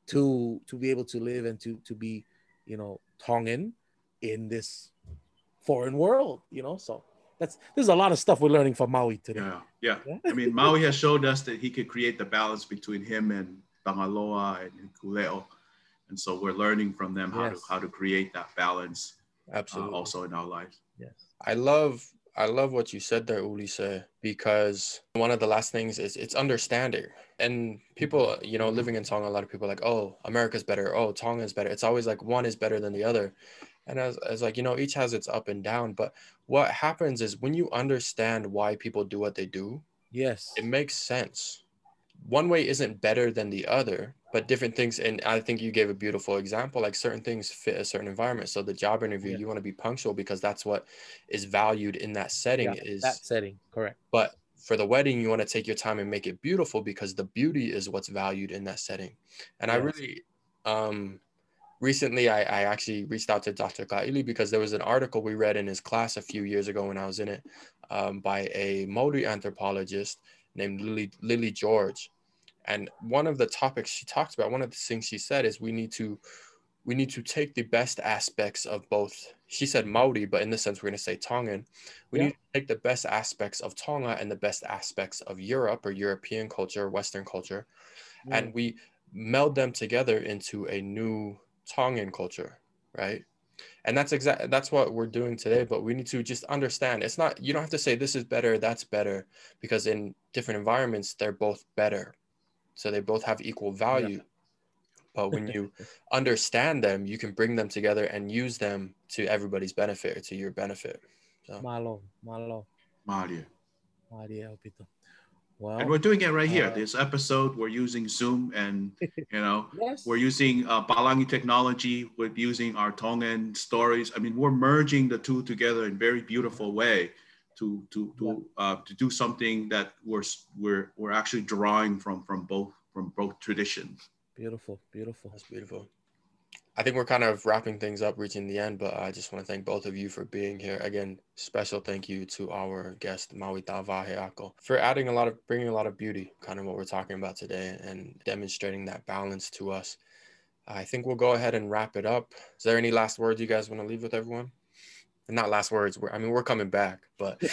to to be able to live and to to be you know tongan in this foreign world you know? So that's there's a lot of stuff we're learning from maui today. Yeah yeah, yeah? i mean maui has showed us that he could create the balance between him and Tangaloa and Kuleo. And so we're learning from them how yes. to how to create that balance absolutely. uh, also in our lives. Yes. I love i love what you said there ulise because one of the last things is it's understanding. And people you know living in tonga a lot of people are like oh america's better. Oh tonga is better. It's always like one is better than the other and as, as like you know each has its up and down but what happens is when you understand why people do what they do yes. it makes sense. One way isn't better than the other but different things and i think you gave a beautiful example like certain things fit a certain environment. So the job interview yeah. you want to be punctual because that's what is valued in that setting yeah, is that setting correct. But for the wedding you want to take your time and make it beautiful because the beauty is what's valued in that setting. And yes. i really um recently I, I actually reached out to dr kaili because there was an article we read in his class a few years ago when i was in it um, by a maori anthropologist named lily lily george and one of the topics she talked about, one of the things she said is we need to we need to take the best aspects of both. She said Maori, but in this sense, we're going to say Tongan. We yeah. need to take the best aspects of Tonga and the best aspects of Europe or European culture, Western culture, yeah. and we meld them together into a new Tongan culture, right? And that's exactly that's what we're doing today. But we need to just understand it's not you don't have to say this is better, that's better, because in different environments they're both better so they both have equal value yeah. but when you understand them you can bring them together and use them to everybody's benefit or to your benefit so. malo malo maria maria Pito. Well, and we're doing it right here. Uh, this episode, we're using Zoom, and you know, yes. we're using uh, Palangi technology. We're using our Tongan stories. I mean, we're merging the two together in very beautiful way to to to yeah. uh, to do something that we're we're we're actually drawing from from both from both traditions. Beautiful, beautiful. That's beautiful. I think we're kind of wrapping things up, reaching the end, but I just want to thank both of you for being here. Again, special thank you to our guest, Maui Tavaheako, for adding a lot of, bringing a lot of beauty, kind of what we're talking about today, and demonstrating that balance to us. I think we'll go ahead and wrap it up. Is there any last words you guys want to leave with everyone? not last words. I mean, we're coming back, but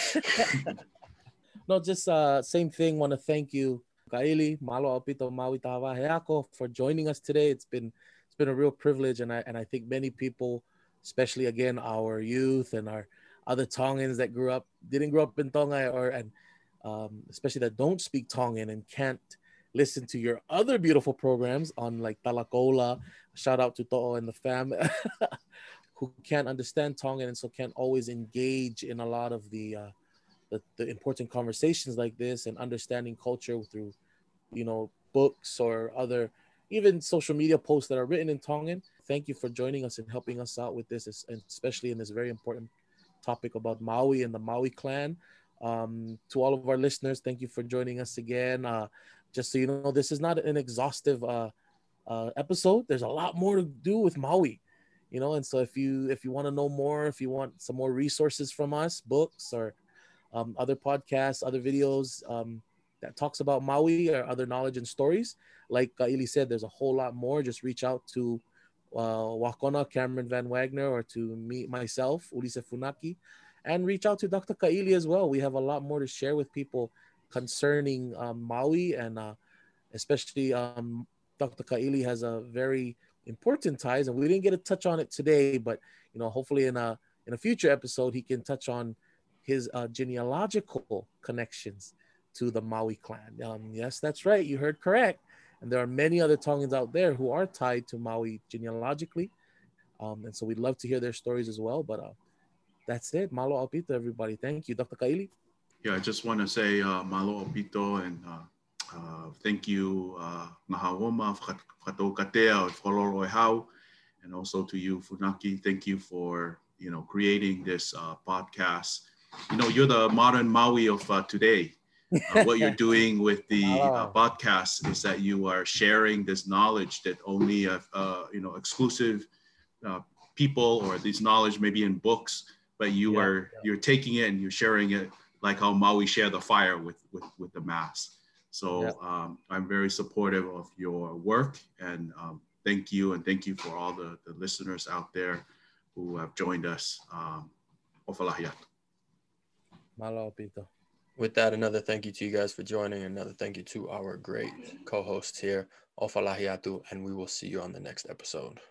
no, just uh, same thing. Want to thank you Kaili, malo apito maui heako for joining us today. It's been been a real privilege, and I and I think many people, especially again our youth and our other Tongans that grew up didn't grow up in Tonga or and um, especially that don't speak Tongan and can't listen to your other beautiful programs on like Talakola. Shout out to To'o and the fam who can't understand Tongan and so can't always engage in a lot of the, uh, the, the important conversations like this and understanding culture through, you know, books or other even social media posts that are written in Tongan. Thank you for joining us and helping us out with this, especially in this very important topic about Maui and the Maui clan. Um, to all of our listeners, thank you for joining us again. Uh, just so you know, this is not an exhaustive uh, uh, episode. There's a lot more to do with Maui, you know. And so if you if you want to know more, if you want some more resources from us, books or um, other podcasts, other videos um, that talks about Maui or other knowledge and stories, like uh, Ili said, there's a whole lot more. Just reach out to uh, Wakona Cameron Van Wagner or to me myself, Ulise Funaki and reach out to Dr. Kaili as well. We have a lot more to share with people concerning um, Maui, and uh, especially um, Dr. Kaili has a very important ties, and we didn't get to touch on it today, but you know, hopefully in a in a future episode, he can touch on his uh, genealogical connections to the Maui clan. Um, yes, that's right. You heard correct. And there are many other Tongans out there who are tied to Maui genealogically. Um, and so we'd love to hear their stories as well. But uh, that's it. Malo Opito, everybody. Thank you. Dr. Kaili? Yeah, I just want to say uh, Malo Opito and uh, uh, thank you, uh, Ngahawoma, Katea, Foloro Hau, and also to you, Funaki. Thank you for, you know, creating this uh, podcast. You know, you're the modern Maui of uh, today. Uh, what you're doing with the uh, podcast is that you are sharing this knowledge that only uh, you know exclusive uh, people or this knowledge maybe in books but you yeah, are yeah. you're taking it and you're sharing it like how Maui share the fire with with, with the mass. So yeah. um, I'm very supportive of your work and um, thank you and thank you for all the, the listeners out there who have joined us. Um, Malo Pito. With that, another thank you to you guys for joining. Another thank you to our great co-hosts here, Ofalahiatu, and we will see you on the next episode.